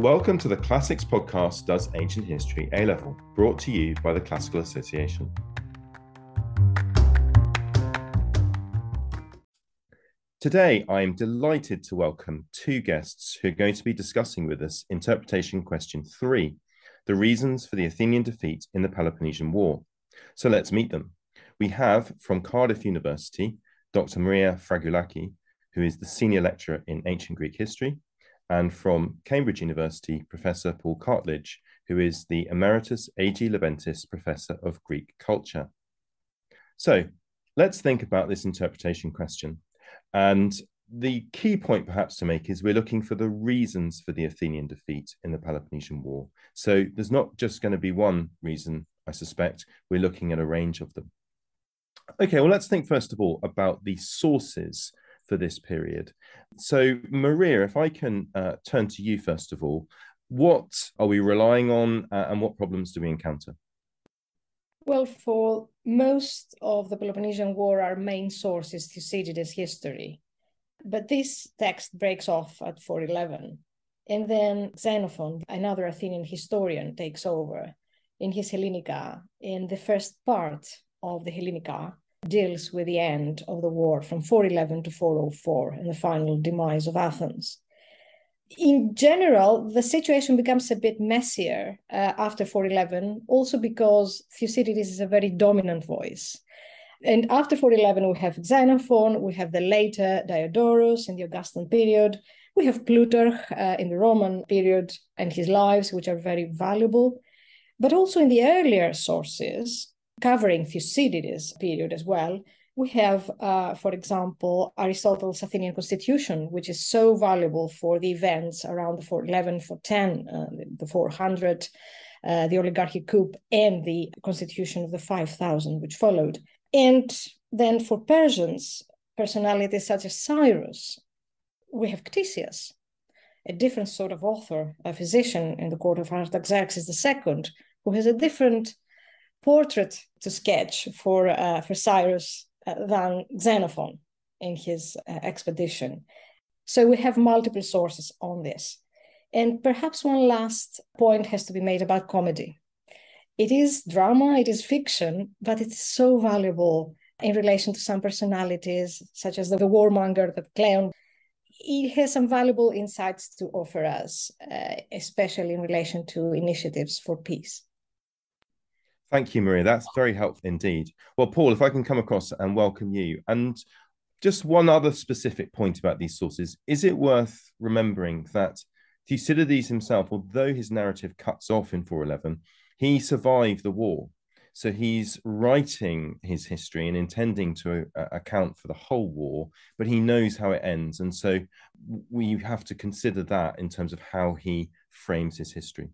Welcome to the Classics Podcast Does Ancient History A Level, brought to you by the Classical Association. Today, I am delighted to welcome two guests who are going to be discussing with us interpretation question three the reasons for the Athenian defeat in the Peloponnesian War. So let's meet them. We have from Cardiff University Dr. Maria Fragoulaki, who is the senior lecturer in ancient Greek history, and from Cambridge University, Professor Paul Cartledge, who is the Emeritus A.G. Leventis Professor of Greek Culture. So let's think about this interpretation question. And the key point perhaps to make is we're looking for the reasons for the Athenian defeat in the Peloponnesian War. So there's not just going to be one reason, I suspect. We're looking at a range of them. Okay, well, let's think first of all about the sources for this period. So, Maria, if I can uh, turn to you first of all, what are we relying on uh, and what problems do we encounter? Well, for most of the Peloponnesian War, our main source is Thucydides' history. But this text breaks off at 411. And then Xenophon, another Athenian historian, takes over in his Hellenica. In the first part of the Hellenica deals with the end of the war from 411 to 404 and the final demise of Athens. In general, the situation becomes a bit messier uh, after 411, also because Thucydides is a very dominant voice. And after 411, we have Xenophon, we have the later Diodorus in the Augustan period, we have Plutarch uh, in the Roman period and his lives, which are very valuable. But also in the earlier sources, covering Thucydides period as well, we have, uh, for example, Aristotle's Athenian Constitution, which is so valuable for the events around the 411, 410, uh, the 400, uh, the oligarchic coup, and the Constitution of the 5000, which followed. And then for Persians, personalities such as Cyrus, we have Ctesias, a different sort of author, a physician in the court of Artaxerxes II, who has a different portrait to sketch for, uh, for Cyrus uh, than Xenophon in his uh, expedition. So we have multiple sources on this. And perhaps one last point has to be made about comedy. It is drama, it is fiction, but it's so valuable in relation to some personalities, such as the, the warmonger that Cleon. It has some valuable insights to offer us, uh, especially in relation to initiatives for peace. Thank you, Maria. That's very helpful indeed. Well, Paul, if I can come across and welcome you. And just one other specific point about these sources is it worth remembering that Thucydides himself, although his narrative cuts off in 411, he survived the war. So he's writing his history and intending to uh, account for the whole war, but he knows how it ends. And so we have to consider that in terms of how he frames his history.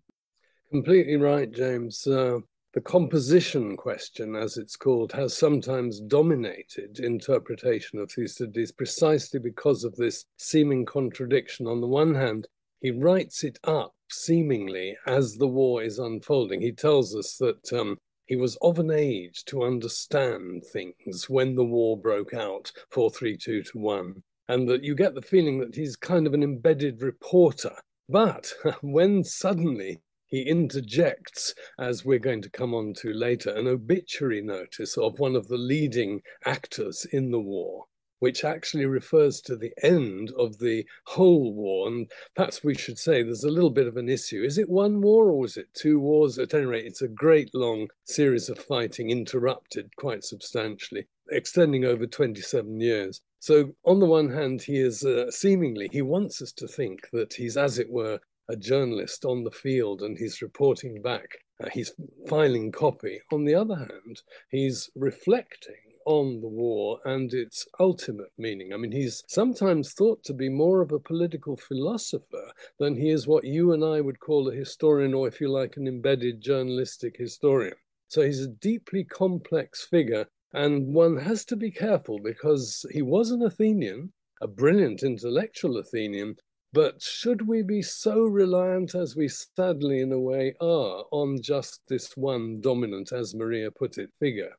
Completely right, James. Uh, the composition question, as it's called, has sometimes dominated interpretation of Thucydides precisely because of this seeming contradiction. On the one hand, he writes it up seemingly as the war is unfolding. He tells us that um, he was of an age to understand things when the war broke out, 432 to 1, and that you get the feeling that he's kind of an embedded reporter. But when suddenly he interjects, as we're going to come on to later, an obituary notice of one of the leading actors in the war, which actually refers to the end of the whole war. And perhaps we should say there's a little bit of an issue. Is it one war or is it two wars? At any rate, it's a great long series of fighting interrupted quite substantially, extending over 27 years. So, on the one hand, he is uh, seemingly, he wants us to think that he's, as it were, a journalist on the field and he's reporting back, uh, he's filing copy. On the other hand, he's reflecting on the war and its ultimate meaning. I mean, he's sometimes thought to be more of a political philosopher than he is what you and I would call a historian, or if you like, an embedded journalistic historian. So he's a deeply complex figure, and one has to be careful because he was an Athenian, a brilliant intellectual Athenian, but should we be so reliant as we sadly, in a way, are on just this one dominant, as Maria put it, figure?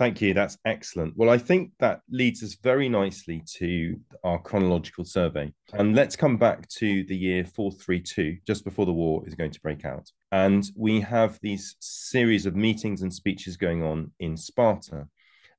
Thank you. That's excellent. Well, I think that leads us very nicely to our chronological survey. And let's come back to the year 432, just before the war is going to break out. And we have these series of meetings and speeches going on in Sparta.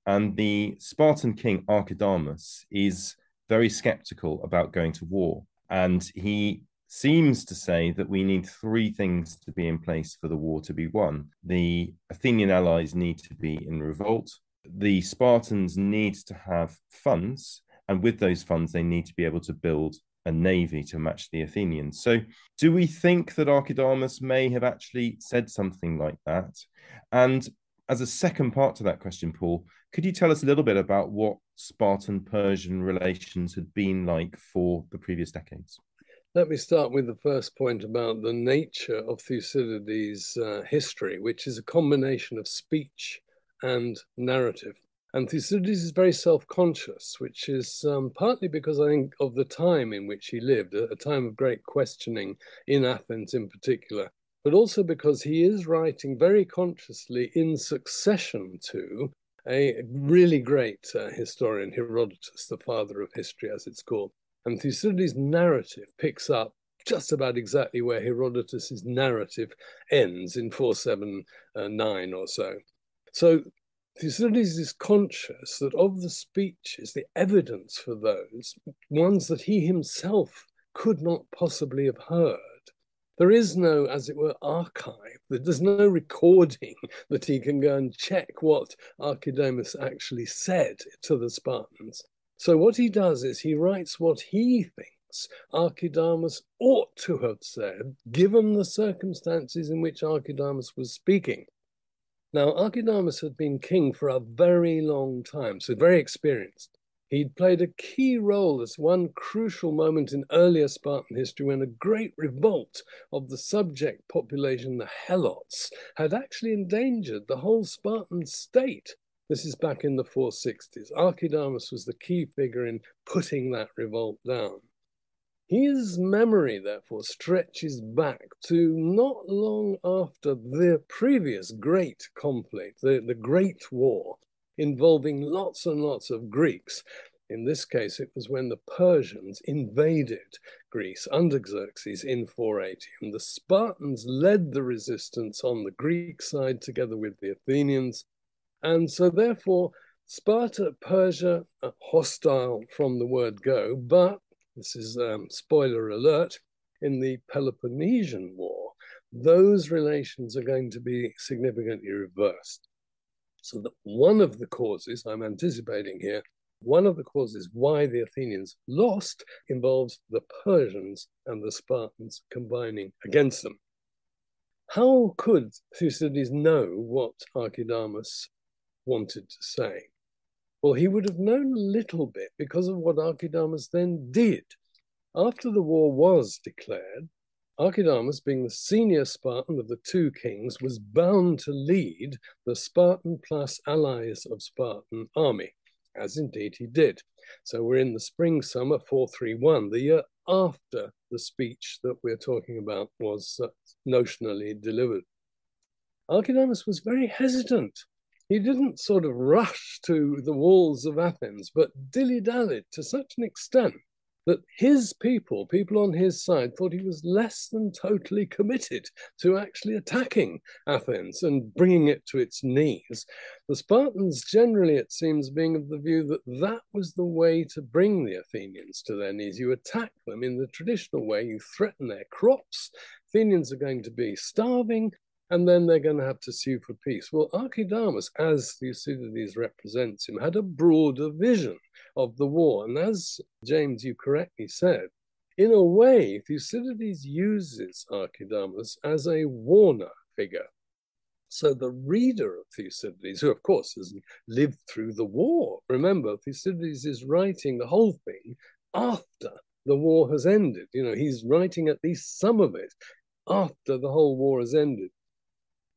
And the Spartan king Archidamus is very skeptical about going to war. And he seems to say that we need three things to be in place for the war to be won. The Athenian allies need to be in revolt. The Spartans need to have funds. And with those funds, they need to be able to build a navy to match the Athenians. So, do we think that Archidamus may have actually said something like that? And as a second part to that question, Paul, could you tell us a little bit about what Spartan Persian relations had been like for the previous decades? Let me start with the first point about the nature of Thucydides' uh, history, which is a combination of speech and narrative. And Thucydides is very self conscious, which is um, partly because I think of the time in which he lived, a, a time of great questioning in Athens in particular, but also because he is writing very consciously in succession to a really great uh, historian, Herodotus, the father of history, as it's called. And Thucydides' narrative picks up just about exactly where Herodotus's narrative ends in 479 or so. So Thucydides is conscious that of the speeches, the evidence for those, ones that he himself could not possibly have heard, there is no, as it were, archive. There's no recording that he can go and check what Archidamus actually said to the Spartans. So what he does is he writes what he thinks Archidamus ought to have said, given the circumstances in which Archidamus was speaking. Now, Archidamus had been king for a very long time, so very experienced. He'd played a key role as one crucial moment in earlier Spartan history when a great revolt of the subject population, the Helots, had actually endangered the whole Spartan state. This is back in the 460s. Archidamus was the key figure in putting that revolt down. His memory, therefore, stretches back to not long after the previous great conflict, the, the Great War, involving lots and lots of Greeks. In this case, it was when the Persians invaded Greece under Xerxes in 480. And the Spartans led the resistance on the Greek side together with the Athenians. And so, therefore, Sparta, Persia, are hostile from the word go, but this is um, spoiler alert in the Peloponnesian War, those relations are going to be significantly reversed. So, that one of the causes I'm anticipating here, one of the causes why the Athenians lost involves the Persians and the Spartans combining against them. How could Thucydides know what Archidamus wanted to say? Well, he would have known a little bit because of what Archidamus then did. After the war was declared, Archidamus, being the senior Spartan of the two kings, was bound to lead the Spartan plus allies of Spartan army, as indeed he did. So we're in the spring summer 431, the year after the speech that we're talking about was uh, notionally delivered. Archidamus was very hesitant he didn't sort of rush to the walls of Athens, but dilly dallied to such an extent that his people, people on his side, thought he was less than totally committed to actually attacking Athens and bringing it to its knees. The Spartans, generally, it seems, being of the view that that was the way to bring the Athenians to their knees. You attack them in the traditional way, you threaten their crops. Athenians are going to be starving and then they're going to have to sue for peace. Well, Archidamus, as Thucydides represents him, had a broader vision of the war. And as James, you correctly said, in a way, Thucydides uses Archidamus as a warner figure. So the reader of Thucydides, who of course has lived through the war, remember, Thucydides is writing the whole thing after the war has ended. You know, he's writing at least some of it after the whole war has ended.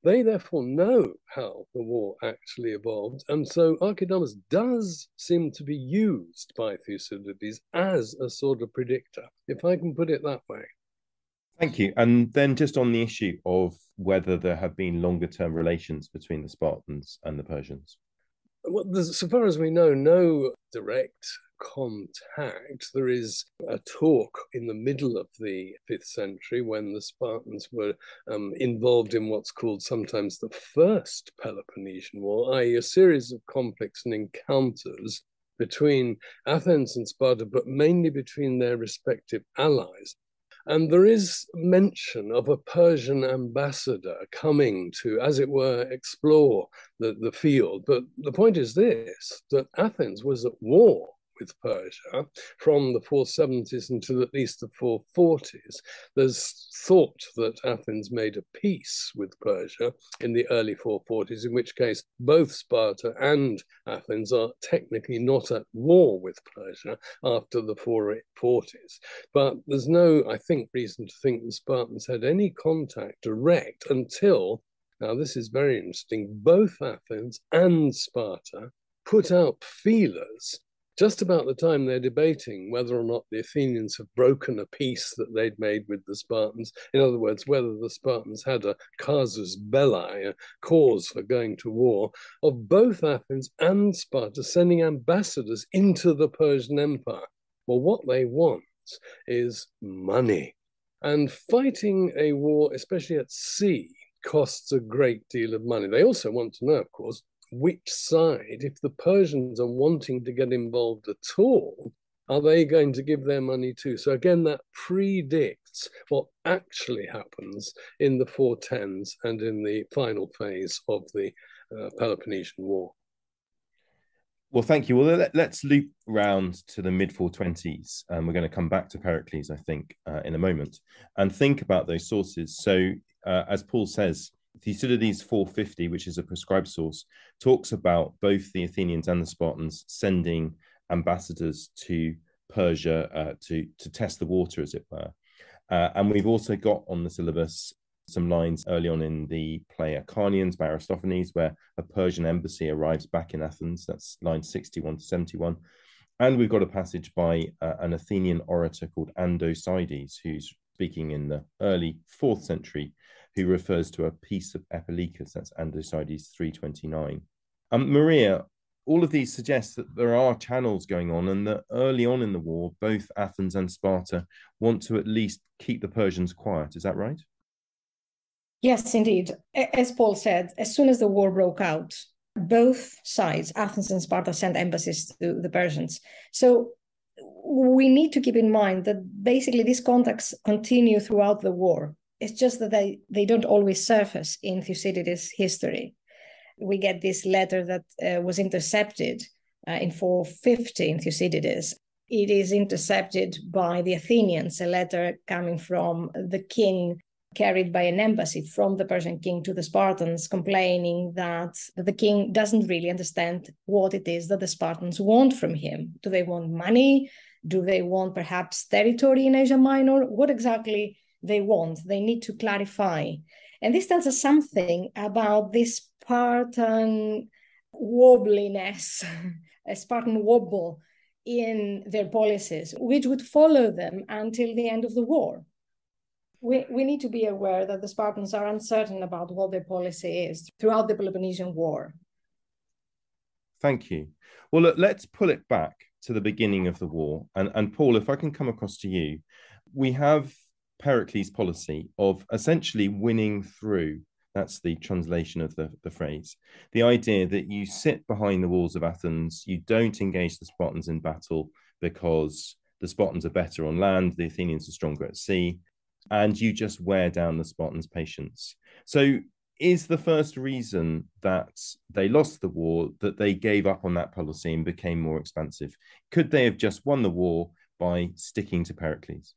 They therefore know how the war actually evolved. And so Archidamus does seem to be used by Thucydides as a sort of predictor, if I can put it that way. Thank you. And then just on the issue of whether there have been longer term relations between the Spartans and the Persians. Well, so far as we know, no direct contact. There is a talk in the middle of the fifth century when the Spartans were um, involved in what's called sometimes the First Peloponnesian War, i.e., a series of conflicts and encounters between Athens and Sparta, but mainly between their respective allies. And there is mention of a Persian ambassador coming to, as it were, explore the, the field. But the point is this that Athens was at war with Persia from the 470s until at least the 440s. There's thought that Athens made a peace with Persia in the early 440s, in which case both Sparta and Athens are technically not at war with Persia after the 440s. But there's no, I think, reason to think the Spartans had any contact direct until. Now, this is very interesting. Both Athens and Sparta put out feelers just about the time they're debating whether or not the Athenians have broken a peace that they'd made with the Spartans. In other words, whether the Spartans had a casus belli, a cause for going to war, of both Athens and Sparta sending ambassadors into the Persian Empire. Well, what they want is money. And fighting a war, especially at sea, costs a great deal of money. They also want to know, of course, which side, if the Persians are wanting to get involved at all, are they going to give their money to? So again, that predicts what actually happens in the 410s and in the final phase of the uh, Peloponnesian War. Well, thank you. Well, let, us loop round to the mid 420s, and we're going to come back to Pericles, I think, uh, in a moment, and think about those sources. So, uh, as Paul says, Thucydides 450, which is a prescribed source, talks about both the Athenians and the Spartans sending ambassadors to Persia uh, to to test the water, as it were. Uh, and we've also got on the syllabus some lines early on in the play Acharnians by Aristophanes, where a Persian embassy arrives back in Athens. That's line 61 to 71. And we've got a passage by uh, an Athenian orator called Andocides, who's speaking in the early fourth century who refers to a peace of Epilycus, that's Andocides 329. Um, Maria, all of these suggest that there are channels going on and that early on in the war, both Athens and Sparta want to at least keep the Persians quiet. Is that right? Yes, indeed. As Paul said, as soon as the war broke out, both sides, Athens and Sparta, sent embassies to the Persians. So we need to keep in mind that basically these contacts continue throughout the war. It's just that they, they don't always surface in Thucydides' history. We get this letter that uh, was intercepted uh, in 450 in Thucydides. It is intercepted by the Athenians, a letter coming from the king carried by an embassy from the Persian king to the Spartans, complaining that, that the king doesn't really understand what it is that the Spartans want from him. Do they want money? Do they want perhaps territory in Asia Minor? What exactly they want. They need to clarify. And this tells us something about this Spartan wobbliness, a Spartan wobble in their policies, which would follow them until the end of the war. We, we need to be aware that the Spartans are uncertain about what their policy is throughout the Peloponnesian War. Thank you. Well, look, let's pull it back to the beginning of the war. And, and Paul, if I can come across to you, we have Pericles' policy of essentially winning through. That's the translation of the, the phrase. The idea that you sit behind the walls of Athens, you don't engage the Spartans in battle because the Spartans are better on land, the Athenians are stronger at sea, and you just wear down the Spartans' patience. So, is the first reason that they lost the war that they gave up on that policy and became more expansive? Could they have just won the war by sticking to Pericles?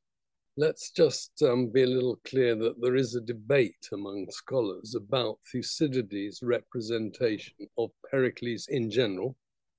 Let's just um, be a little clear that there is a debate among scholars about Thucydides' representation of Pericles in general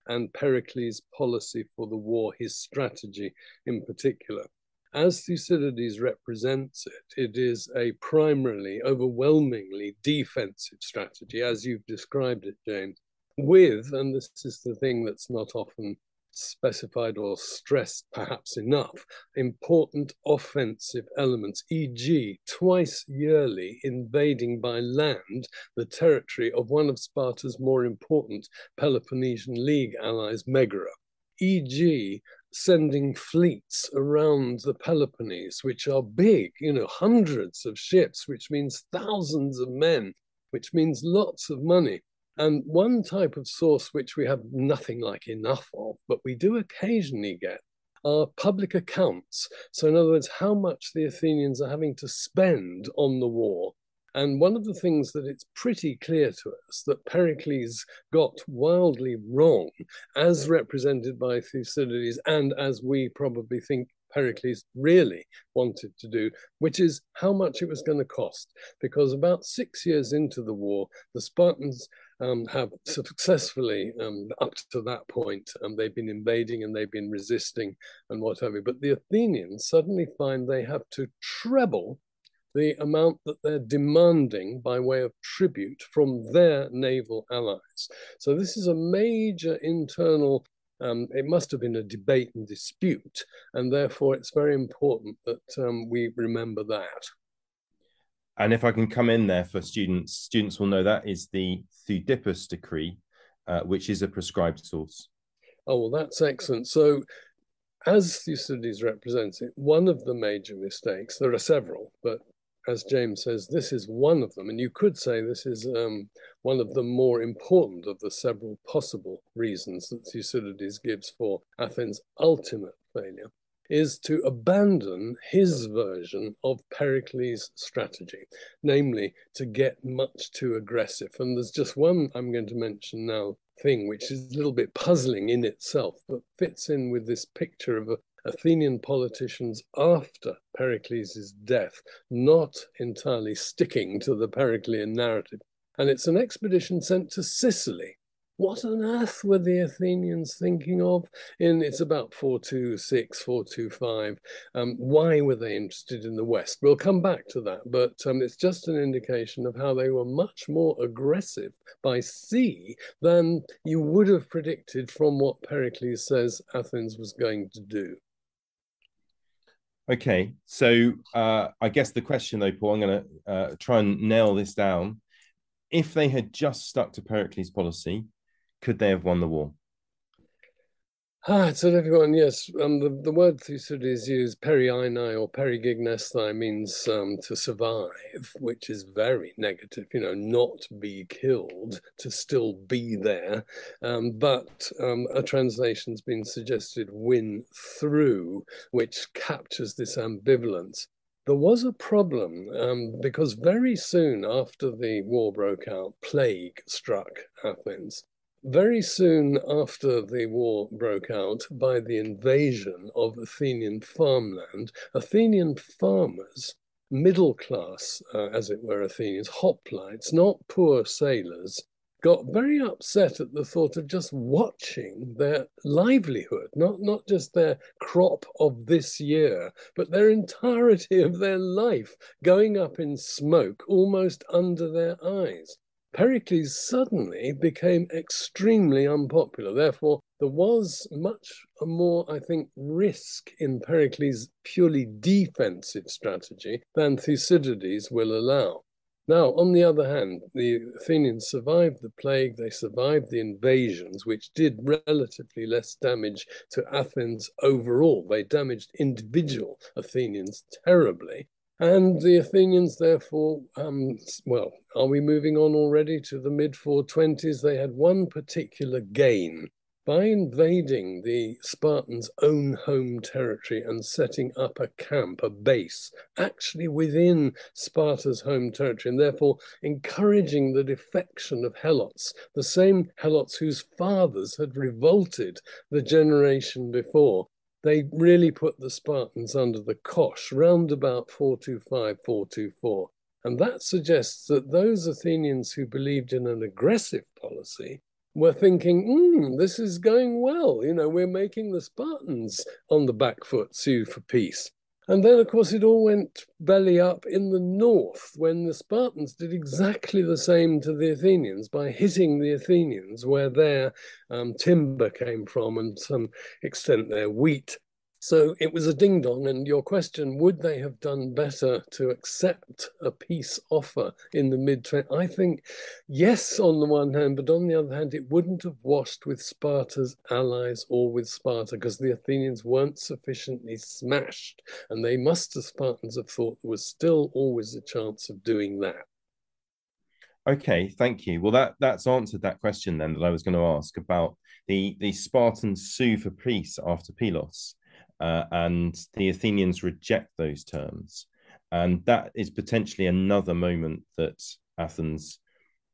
and Pericles' policy for the war, his strategy in particular. As Thucydides represents it, it is a primarily, overwhelmingly defensive strategy, as you've described it, James, with, and this is the thing that's not often specified or stressed perhaps enough important offensive elements, e.g., twice yearly invading by land the territory of one of Sparta's more important Peloponnesian League allies, Megara, e.g., sending fleets around the Peloponnese, which are big, you know, hundreds of ships, which means thousands of men, which means lots of money. And one type of source which we have nothing like enough of, but we do occasionally get, are public accounts. So, in other words, how much the Athenians are having to spend on the war. And one of the things that it's pretty clear to us that Pericles got wildly wrong, as represented by Thucydides, and as we probably think Pericles really wanted to do, which is how much it was going to cost. Because about six years into the war, the Spartans um, have successfully, um, up to that point, um, they've been invading and they've been resisting and whatever. But the Athenians suddenly find they have to treble the amount that they're demanding by way of tribute from their naval allies. So this is a major internal. Um, it must have been a debate and dispute, and therefore it's very important that um, we remember that. And if I can come in there for students, students will know that is the Thudippus decree, uh, which is a prescribed source. Oh, well, that's excellent. So, as Thucydides represents it, one of the major mistakes, there are several, but as James says, this is one of them. And you could say this is um, one of the more important of the several possible reasons that Thucydides gives for Athens' ultimate failure is to abandon his version of Pericles' strategy, namely to get much too aggressive. And there's just one I'm going to mention now thing which is a little bit puzzling in itself, but fits in with this picture of Athenian politicians after Pericles' death, not entirely sticking to the Periclean narrative. And it's an expedition sent to Sicily what on earth were the Athenians thinking of? In it's about 426, 425. Um, why were they interested in the West? We'll come back to that, but um, it's just an indication of how they were much more aggressive by sea than you would have predicted from what Pericles says Athens was going to do. Okay, so uh, I guess the question, though, Paul, I'm going to uh, try and nail this down. If they had just stuck to Pericles' policy, could they have won the war? Ah, it's a difficult one. Yes, um, the, the word Thucydides used, periainai or perigygnesthai, means um, to survive, which is very negative. You know, not be killed, to still be there. Um, but um, a translation's been suggested, win through, which captures this ambivalence. There was a problem um, because very soon after the war broke out, plague struck Athens very soon after the war broke out, by the invasion of Athenian farmland, Athenian farmers, middle class, uh, as it were, Athenians, hoplites, not poor sailors, got very upset at the thought of just watching their livelihood, not, not just their crop of this year, but their entirety of their life going up in smoke almost under their eyes. Pericles suddenly became extremely unpopular. Therefore, there was much more, I think, risk in Pericles' purely defensive strategy than Thucydides will allow. Now, on the other hand, the Athenians survived the plague, they survived the invasions, which did relatively less damage to Athens overall. They damaged individual Athenians terribly, and the Athenians, therefore, um, well, are we moving on already to the mid 420s? They had one particular gain by invading the Spartans' own home territory and setting up a camp, a base, actually within Sparta's home territory, and therefore encouraging the defection of Helots, the same Helots whose fathers had revolted the generation before they really put the Spartans under the cosh round about 425, 424. And that suggests that those Athenians who believed in an aggressive policy were thinking, mm, this is going well. You know, we're making the Spartans on the back foot sue for peace. And then, of course, it all went belly up in the north when the Spartans did exactly the same to the Athenians by hitting the Athenians where their um, timber came from and some extent their wheat so it was a ding dong. And your question, would they have done better to accept a peace offer in the mid 20s? I think yes, on the one hand, but on the other hand, it wouldn't have washed with Sparta's allies or with Sparta because the Athenians weren't sufficiently smashed. And they must, the Spartans, have thought there was still always a chance of doing that. Okay, thank you. Well, that that's answered that question then that I was going to ask about the the Spartans sue for peace after Pylos uh, and the Athenians reject those terms. And that is potentially another moment that Athens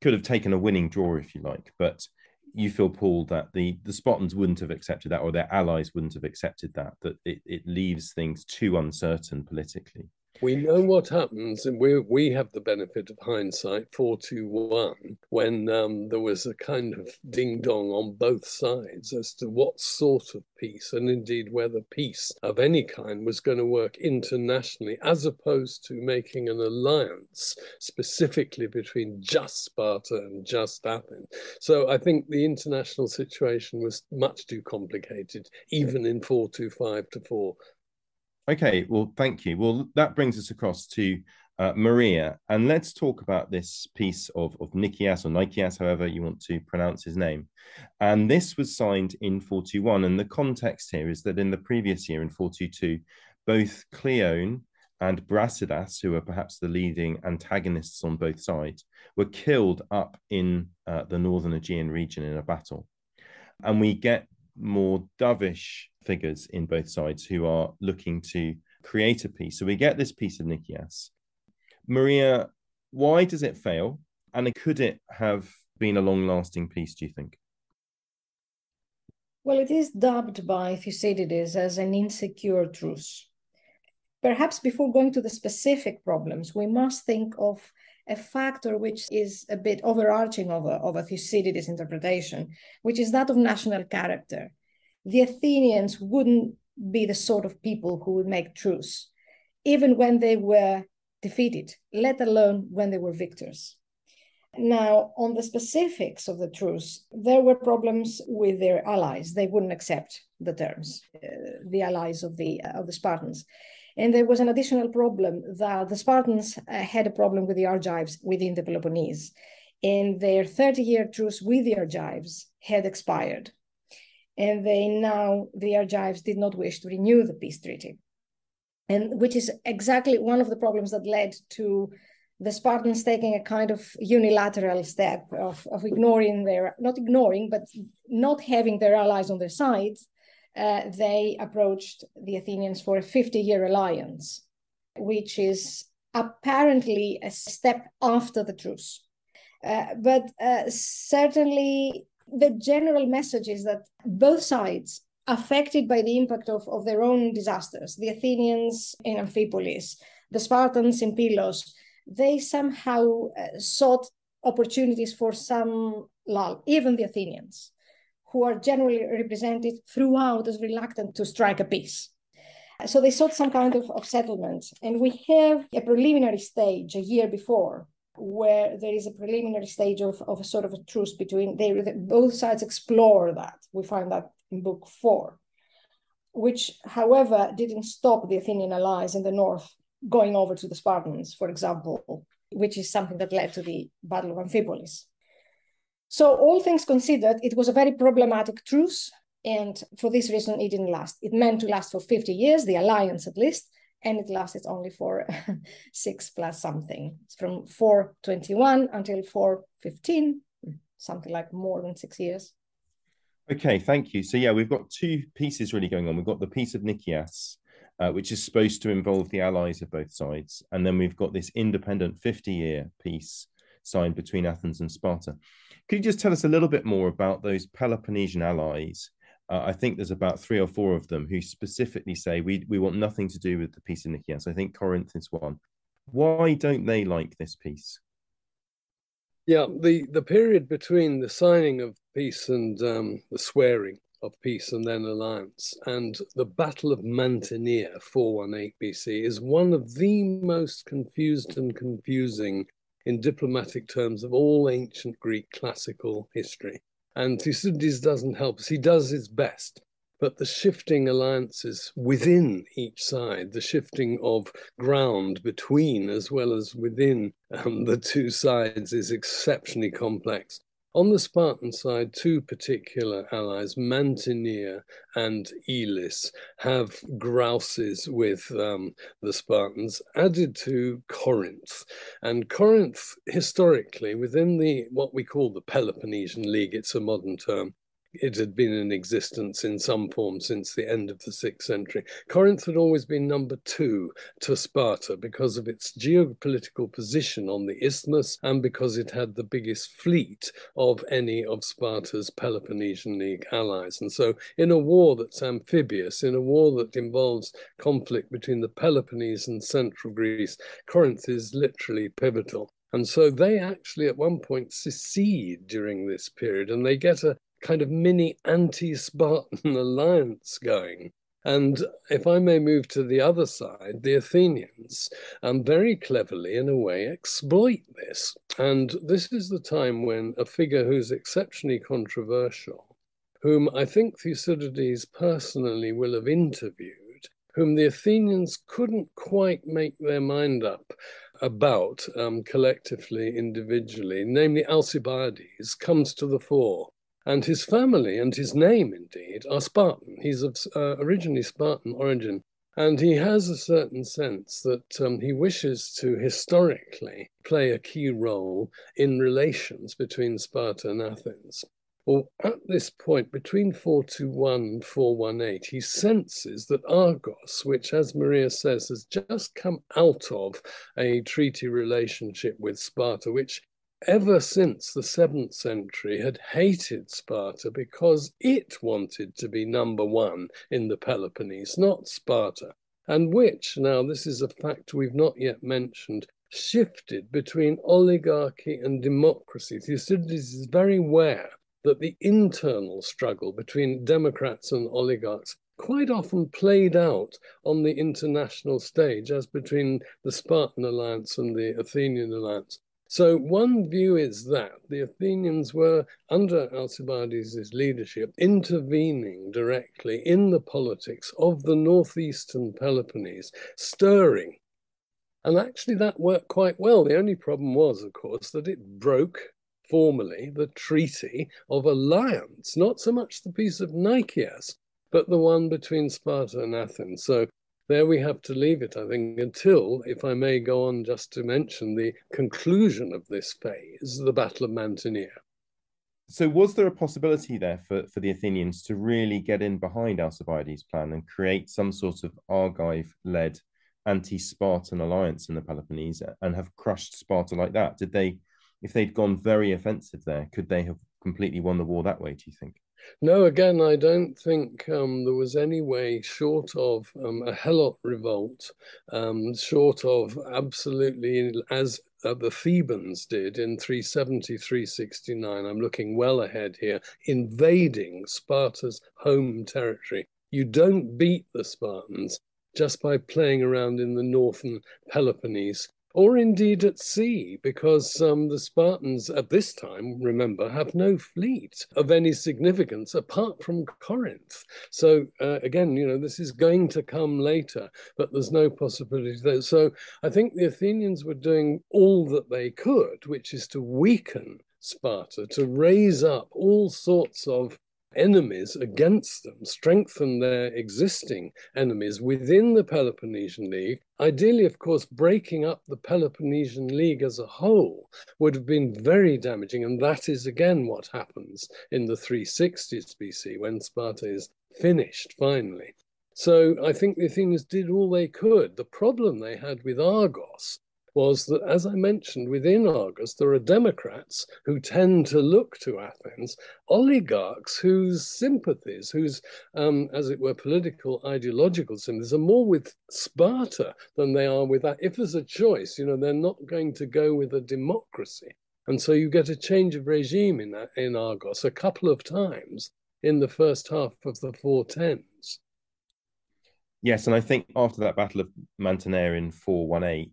could have taken a winning draw, if you like. But you feel, Paul, that the, the Spartans wouldn't have accepted that, or their allies wouldn't have accepted that, that it, it leaves things too uncertain politically we know what happens, and we we have the benefit of hindsight, four two one, when um, there was a kind of ding dong on both sides as to what sort of peace, and indeed whether peace of any kind was going to work internationally, as opposed to making an alliance specifically between just Sparta and just Athens. So I think the international situation was much too complicated, even in four two five to four Okay, well, thank you. Well, that brings us across to uh, Maria, and let's talk about this peace of, of Nicias or Nicias, however you want to pronounce his name. And this was signed in 421, and the context here is that in the previous year, in 422, both Cleon and Brasidas, who are perhaps the leading antagonists on both sides, were killed up in uh, the northern Aegean region in a battle. And we get more dovish figures in both sides who are looking to create a peace. So we get this peace of Nikias. Maria, why does it fail? And could it have been a long lasting peace, do you think? Well, it is dubbed by Thucydides as an insecure truce. Perhaps before going to the specific problems, we must think of a factor which is a bit overarching of a, Thucydides interpretation, which is that of national character. The Athenians wouldn't be the sort of people who would make truce, even when they were defeated, let alone when they were victors. Now, on the specifics of the truce, there were problems with their allies. They wouldn't accept the terms, uh, the allies of the uh, of the Spartans. And there was an additional problem that the Spartans uh, had a problem with the Argives within the Peloponnese. And their 30 year truce with the Argives had expired. And they now, the Argives did not wish to renew the peace treaty. And which is exactly one of the problems that led to the Spartans taking a kind of unilateral step of, of ignoring their, not ignoring, but not having their allies on their side uh, they approached the Athenians for a 50 year alliance, which is apparently a step after the truce. Uh, but uh, certainly, the general message is that both sides, affected by the impact of, of their own disasters, the Athenians in Amphipolis, the Spartans in Pylos, they somehow uh, sought opportunities for some lull, even the Athenians who are generally represented throughout as reluctant to strike a peace. So they sought some kind of, of settlement. And we have a preliminary stage a year before where there is a preliminary stage of, of a sort of a truce between they both sides explore that. We find that in book four, which, however, didn't stop the Athenian allies in the north going over to the Spartans, for example, which is something that led to the Battle of Amphipolis. So, all things considered, it was a very problematic truce. And for this reason, it didn't last. It meant to last for 50 years, the alliance at least, and it lasted only for six plus something. It's from 421 until 415, something like more than six years. Okay, thank you. So, yeah, we've got two pieces really going on. We've got the peace of Nicias, uh, which is supposed to involve the allies of both sides. And then we've got this independent 50 year peace signed between Athens and Sparta. Could you just tell us a little bit more about those Peloponnesian allies? Uh, I think there's about three or four of them who specifically say we we want nothing to do with the peace of Nicias. I think Corinth is one. Why don't they like this peace? Yeah, the, the period between the signing of peace and um, the swearing of peace and then alliance. And the Battle of Mantinea, 418 BC, is one of the most confused and confusing in diplomatic terms of all ancient Greek classical history. And Thucydides doesn't help us. He does his best but the shifting alliances within each side, the shifting of ground between as well as within um, the two sides is exceptionally complex. On the Spartan side, two particular allies, Mantinea and Elis, have grouses with um, the Spartans, added to Corinth. And Corinth, historically, within the what we call the Peloponnesian League, it's a modern term, it had been in existence in some form since the end of the sixth century. Corinth had always been number two to Sparta because of its geopolitical position on the isthmus and because it had the biggest fleet of any of Sparta's Peloponnesian League allies. And so, in a war that's amphibious, in a war that involves conflict between the Peloponnese and central Greece, Corinth is literally pivotal. And so they actually at one point secede during this period and they get a kind of mini anti Spartan alliance going. And if I may move to the other side, the Athenians um, very cleverly, in a way, exploit this. And this is the time when a figure who's exceptionally controversial, whom I think Thucydides personally will have interviewed, whom the Athenians couldn't quite make their mind up about um, collectively, individually, namely Alcibiades, comes to the fore and his family and his name, indeed, are Spartan. He's of uh, originally Spartan origin. And he has a certain sense that um, he wishes to historically play a key role in relations between Sparta and Athens. Well, at this point, between 421 and 418, he senses that Argos, which, as Maria says, has just come out of a treaty relationship with Sparta, which ever since the seventh century, had hated Sparta because it wanted to be number one in the Peloponnese, not Sparta, and which, now this is a fact we've not yet mentioned, shifted between oligarchy and democracy. Thucydides is very aware that the internal struggle between democrats and oligarchs quite often played out on the international stage as between the Spartan alliance and the Athenian alliance. So one view is that the Athenians were, under Alcibiades' leadership, intervening directly in the politics of the northeastern Peloponnese, stirring. And actually that worked quite well. The only problem was, of course, that it broke formally the treaty of alliance, not so much the peace of Nicias, but the one between Sparta and Athens. So there we have to leave it, I think, until, if I may go on just to mention the conclusion of this phase, the Battle of Mantinea. So, was there a possibility there for, for the Athenians to really get in behind Alcibiades' plan and create some sort of Argive led anti Spartan alliance in the Peloponnese and have crushed Sparta like that? Did they, if they'd gone very offensive there, could they have completely won the war that way, do you think? No, again, I don't think um, there was any way short of um, a Helot revolt, um, short of absolutely as uh, the Thebans did in 370, 369. I'm looking well ahead here, invading Sparta's home territory. You don't beat the Spartans just by playing around in the northern Peloponnese or indeed at sea, because um, the Spartans at this time, remember, have no fleet of any significance apart from Corinth. So uh, again, you know, this is going to come later, but there's no possibility there. So I think the Athenians were doing all that they could, which is to weaken Sparta, to raise up all sorts of enemies against them, strengthen their existing enemies within the Peloponnesian League. Ideally, of course, breaking up the Peloponnesian League as a whole would have been very damaging. And that is again what happens in the 360s BC when Sparta is finished finally. So I think the Athenians did all they could. The problem they had with Argos was that, as I mentioned, within Argos, there are Democrats who tend to look to Athens, oligarchs whose sympathies, whose, um, as it were, political ideological sympathies are more with Sparta than they are with that. If there's a choice, you know, they're not going to go with a democracy. And so you get a change of regime in, in Argos a couple of times in the first half of the 410s. Yes, and I think after that Battle of Mantinea in 418,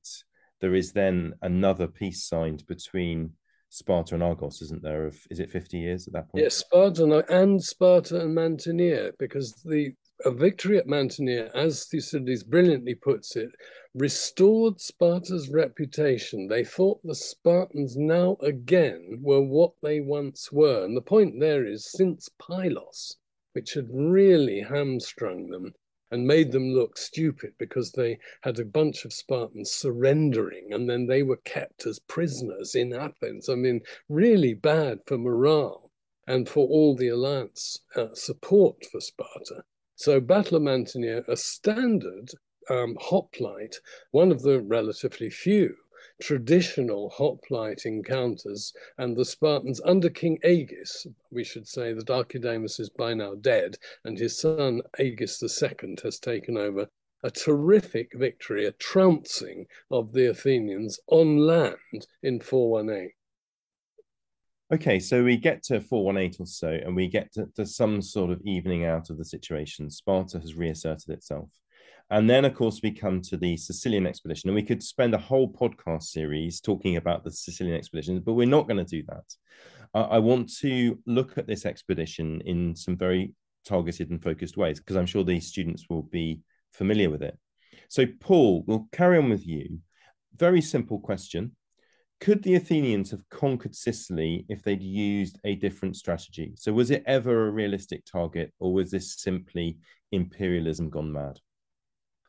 there is then another peace signed between Sparta and Argos, isn't there? Of is it 50 years at that point? Yes, Sparta and Sparta and Mantinea, because the a victory at Mantinea, as Thucydides brilliantly puts it, restored Sparta's reputation. They thought the Spartans now again were what they once were. And the point there is since Pylos, which had really hamstrung them and made them look stupid because they had a bunch of Spartans surrendering and then they were kept as prisoners in Athens. I mean, really bad for morale and for all the alliance uh, support for Sparta. So Battle of Mantinea, a standard um, hoplite, one of the relatively few traditional hoplite encounters, and the Spartans under King Agis, we should say that Archidamus is by now dead, and his son Agis II has taken over. A terrific victory, a trouncing of the Athenians on land in 418. Okay, so we get to 418 or so, and we get to, to, some sort of evening out of the situation. Sparta has reasserted itself. And then, of course, we come to the Sicilian expedition, and we could spend a whole podcast series talking about the Sicilian expedition, but we're not going to do that. Uh, I want to look at this expedition in some very targeted and focused ways, because I'm sure these students will be familiar with it. So, Paul, we'll carry on with you. Very simple question could the Athenians have conquered Sicily if they'd used a different strategy? So, was it ever a realistic target, or was this simply imperialism gone mad?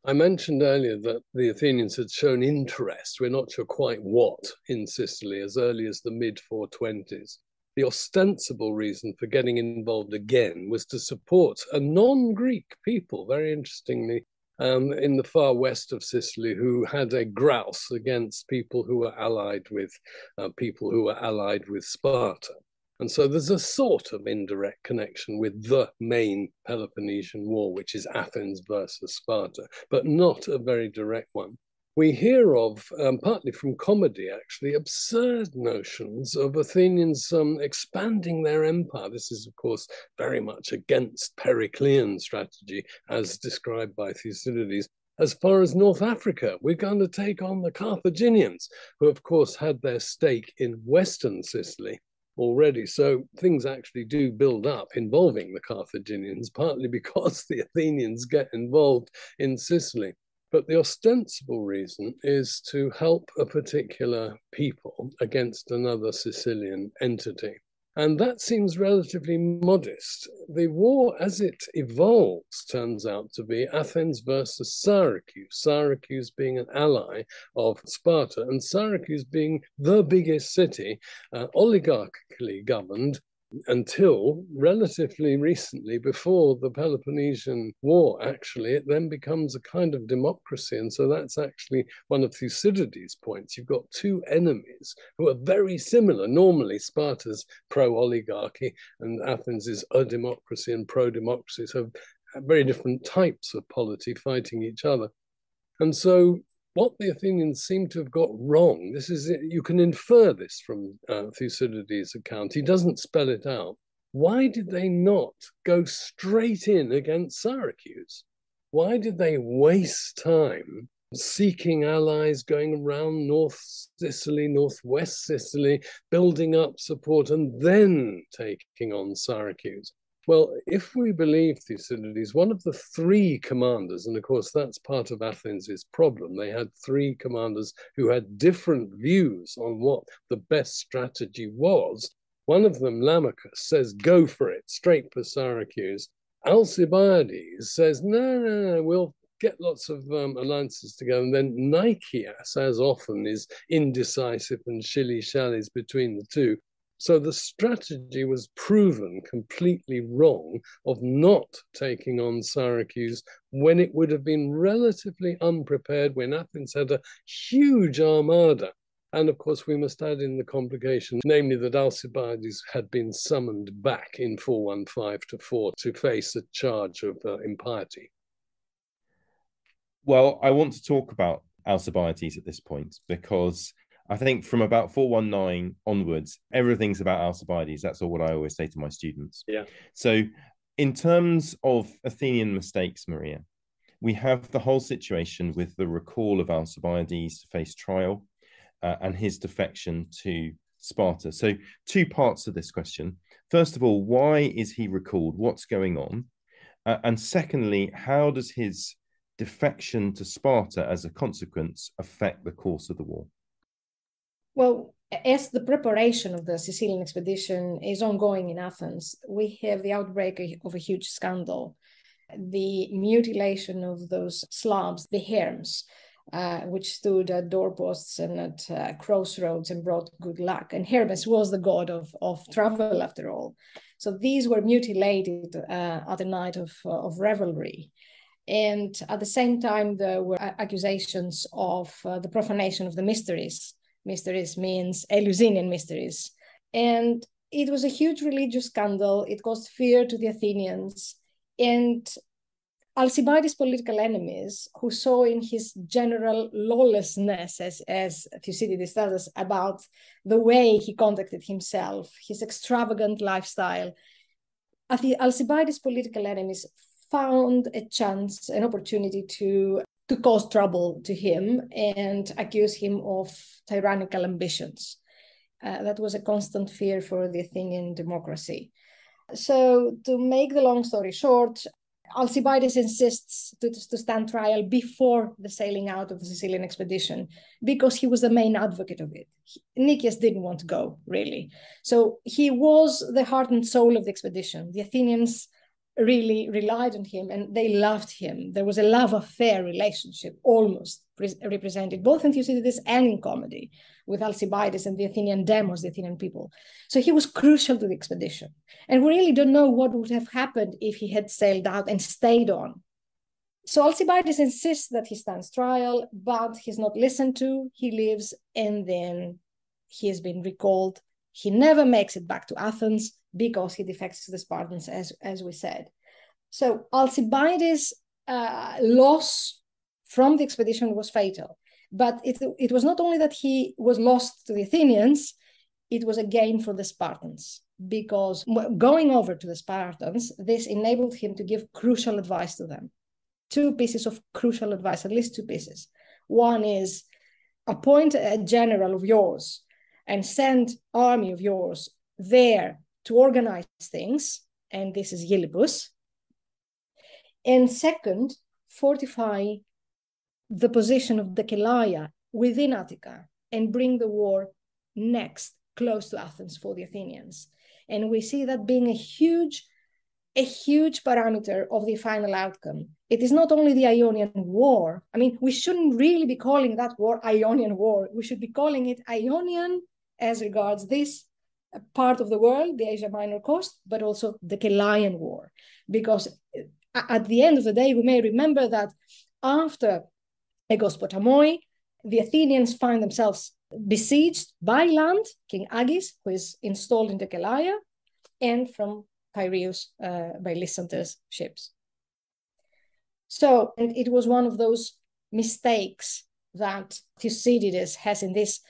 I mentioned earlier that the Athenians had shown interest, we're not sure quite what, in Sicily as early as the mid 420s. The ostensible reason for getting involved again was to support a non Greek people, very interestingly, um, in the far west of Sicily who had a grouse against people who were allied with uh, people who were allied with Sparta. And so there's a sort of indirect connection with the main Peloponnesian War, which is Athens versus Sparta, but not a very direct one we hear of, um, partly from comedy actually, absurd notions of Athenians um, expanding their empire. This is, of course, very much against Periclean strategy as described by Thucydides. As far as North Africa, we're going to take on the Carthaginians, who, of course, had their stake in Western Sicily already. So things actually do build up involving the Carthaginians, partly because the Athenians get involved in Sicily. But the ostensible reason is to help a particular people against another Sicilian entity. And that seems relatively modest. The war, as it evolves, turns out to be Athens versus Syracuse, Syracuse being an ally of Sparta, and Syracuse being the biggest city, uh, oligarchically governed, until relatively recently, before the Peloponnesian War, actually, it then becomes a kind of democracy. And so that's actually one of Thucydides' points. You've got two enemies who are very similar. Normally, Sparta's pro oligarchy and Athens is a democracy and pro democracy. So very different types of polity fighting each other. And so what the Athenians seem to have got wrong, this is you can infer this from uh, Thucydides' account. He doesn't spell it out. Why did they not go straight in against Syracuse? Why did they waste time seeking allies, going around North Sicily, Northwest Sicily, building up support, and then taking on Syracuse? Well, if we believe Thucydides, one of the three commanders, and of course that's part of Athens's problem, they had three commanders who had different views on what the best strategy was. One of them, Lamachus, says, go for it, straight for Syracuse. Alcibiades says, no, no, no, we'll get lots of um, alliances together. And then Nicias, as often, is indecisive and shilly shallies between the two. So the strategy was proven completely wrong of not taking on Syracuse when it would have been relatively unprepared, when Athens had a huge armada. And of course, we must add in the complication, namely that Alcibiades had been summoned back in 415 to 4 to face a charge of uh, impiety. Well, I want to talk about Alcibiades at this point because I think from about 419 onwards, everything's about Alcibiades. That's all what I always say to my students. Yeah. So in terms of Athenian mistakes, Maria, we have the whole situation with the recall of Alcibiades to face trial uh, and his defection to Sparta. So, two parts of this question. First of all, why is he recalled? What's going on? Uh, and secondly, how does his defection to Sparta as a consequence affect the course of the war? Well, as the preparation of the Sicilian expedition is ongoing in Athens, we have the outbreak of a huge scandal the mutilation of those slabs, the herms, uh, which stood at doorposts and at uh, crossroads and brought good luck. And Hermes was the god of, of travel, after all. So these were mutilated uh, at a night of, of revelry. And at the same time, there were accusations of uh, the profanation of the mysteries. Mysteries means Eleusinian mysteries. And it was a huge religious scandal. It caused fear to the Athenians. And Alcibiades' political enemies, who saw in his general lawlessness, as, as Thucydides tells us, about the way he conducted himself, his extravagant lifestyle, Alcibiades' political enemies found a chance, an opportunity to, to cause trouble to him and accuse him of tyrannical ambitions. Uh, that was a constant fear for the Athenian democracy. So, to make the long story short, Alcibiades insists to, to stand trial before the sailing out of the Sicilian expedition because he was the main advocate of it. Nicias didn't want to go, really. So he was the heart and soul of the expedition. The Athenians really relied on him and they loved him. There was a love affair relationship almost represented both in Thucydides and in comedy with Alcibiades and the Athenian demos, the Athenian people. So he was crucial to the expedition. And we really don't know what would have happened if he had sailed out and stayed on. So Alcibiades insists that he stands trial, but he's not listened to. He leaves and then he has been recalled. He never makes it back to Athens because he defects to the Spartans, as, as we said. So Alcibiades' uh, loss from the expedition was fatal. But it, it was not only that he was lost to the Athenians, it was a gain for the Spartans because going over to the Spartans, this enabled him to give crucial advice to them. Two pieces of crucial advice, at least two pieces. One is appoint a general of yours and send army of yours there to organize things, and this is Gylippus. And second, fortify the position of the Decelea within Attica and bring the war next close to Athens for the Athenians. And we see that being a huge, a huge parameter of the final outcome. It is not only the Ionian War. I mean, we shouldn't really be calling that war Ionian War. We should be calling it Ionian as regards this part of the world, the Asia Minor coast, but also the Decelean War. Because at the end of the day, we may remember that after Aigos Potamoi, the Athenians find themselves besieged by land, King Agis, who is installed in the Decelea, and from Piraeus uh, by Lysander's ships. So, and it was one of those mistakes that Thucydides has in this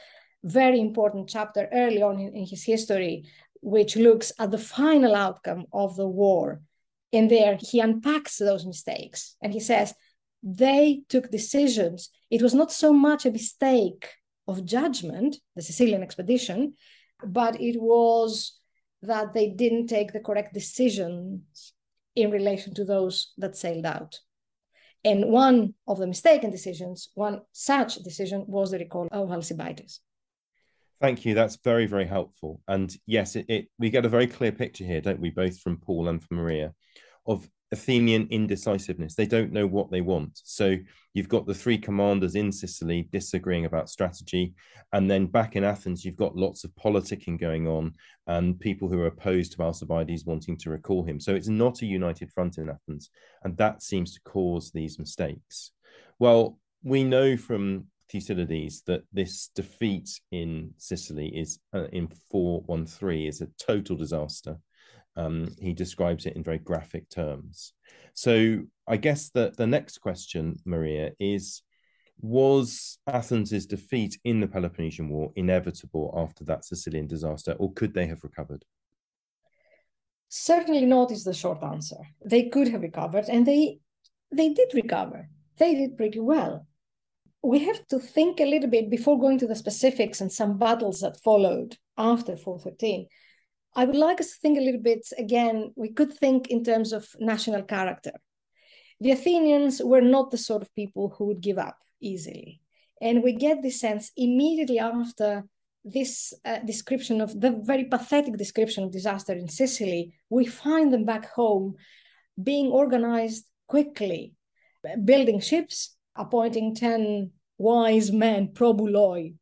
very important chapter early on in, in his history, which looks at the final outcome of the war. In there, he unpacks those mistakes and he says, they took decisions. It was not so much a mistake of judgment, the Sicilian expedition, but it was that they didn't take the correct decisions in relation to those that sailed out. And one of the mistaken decisions, one such decision was the recall of Alcibiades. Thank you. That's very, very helpful. And yes, it, it, we get a very clear picture here, don't we, both from Paul and from Maria, of Athenian indecisiveness. They don't know what they want. So you've got the three commanders in Sicily disagreeing about strategy. And then back in Athens, you've got lots of politicking going on and people who are opposed to Alcibiades wanting to recall him. So it's not a united front in Athens. And that seems to cause these mistakes. Well, we know from Thucydides that this defeat in Sicily is uh, in 413 is a total disaster. Um, he describes it in very graphic terms. So I guess that the next question, Maria, is was Athens's defeat in the Peloponnesian War inevitable after that Sicilian disaster, or could they have recovered? Certainly not is the short answer. They could have recovered, and they they did recover. They did pretty well. We have to think a little bit before going to the specifics and some battles that followed after 413. I would like us to think a little bit again. We could think in terms of national character. The Athenians were not the sort of people who would give up easily. And we get this sense immediately after this uh, description of the very pathetic description of disaster in Sicily, we find them back home being organized quickly, building ships, appointing 10 wise men, probuloi,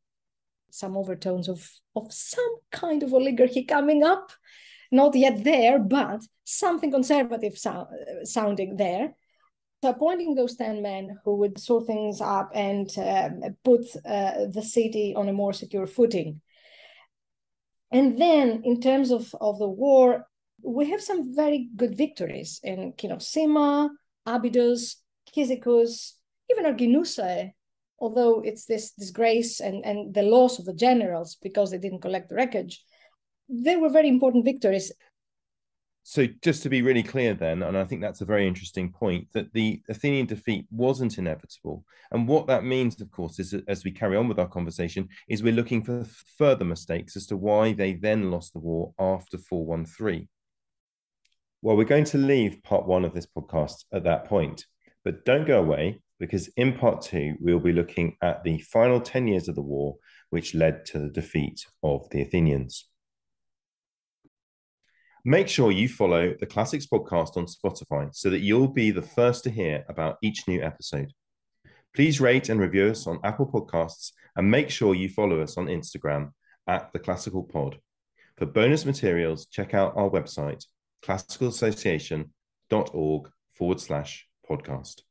some overtones of, of some kind of oligarchy coming up, not yet there, but something conservative so- sounding there. So appointing those 10 men who would sort things up and uh, put uh, the city on a more secure footing. And then in terms of, of the war, we have some very good victories in Cyma, Abydos, Cyzicus, even Arginusae, eh? although it's this disgrace and, and the loss of the generals because they didn't collect the wreckage, they were very important victories. So just to be really clear then and i think that's a very interesting point that the athenian defeat wasn't inevitable. And what that means of course is as we carry on with our conversation is we're looking for further mistakes as to why they then lost the war after 413 well we're going to leave part one of this podcast at that point but don't go away because in part two we'll be looking at the final 10 years of the war which led to the defeat of the athenians Make sure you follow the Classics podcast on Spotify so that you'll be the first to hear about each new episode. Please rate and review us on Apple Podcasts and make sure you follow us on Instagram at the Classical Pod. For bonus materials, check out our website, classicalassociation.org forward slash podcast.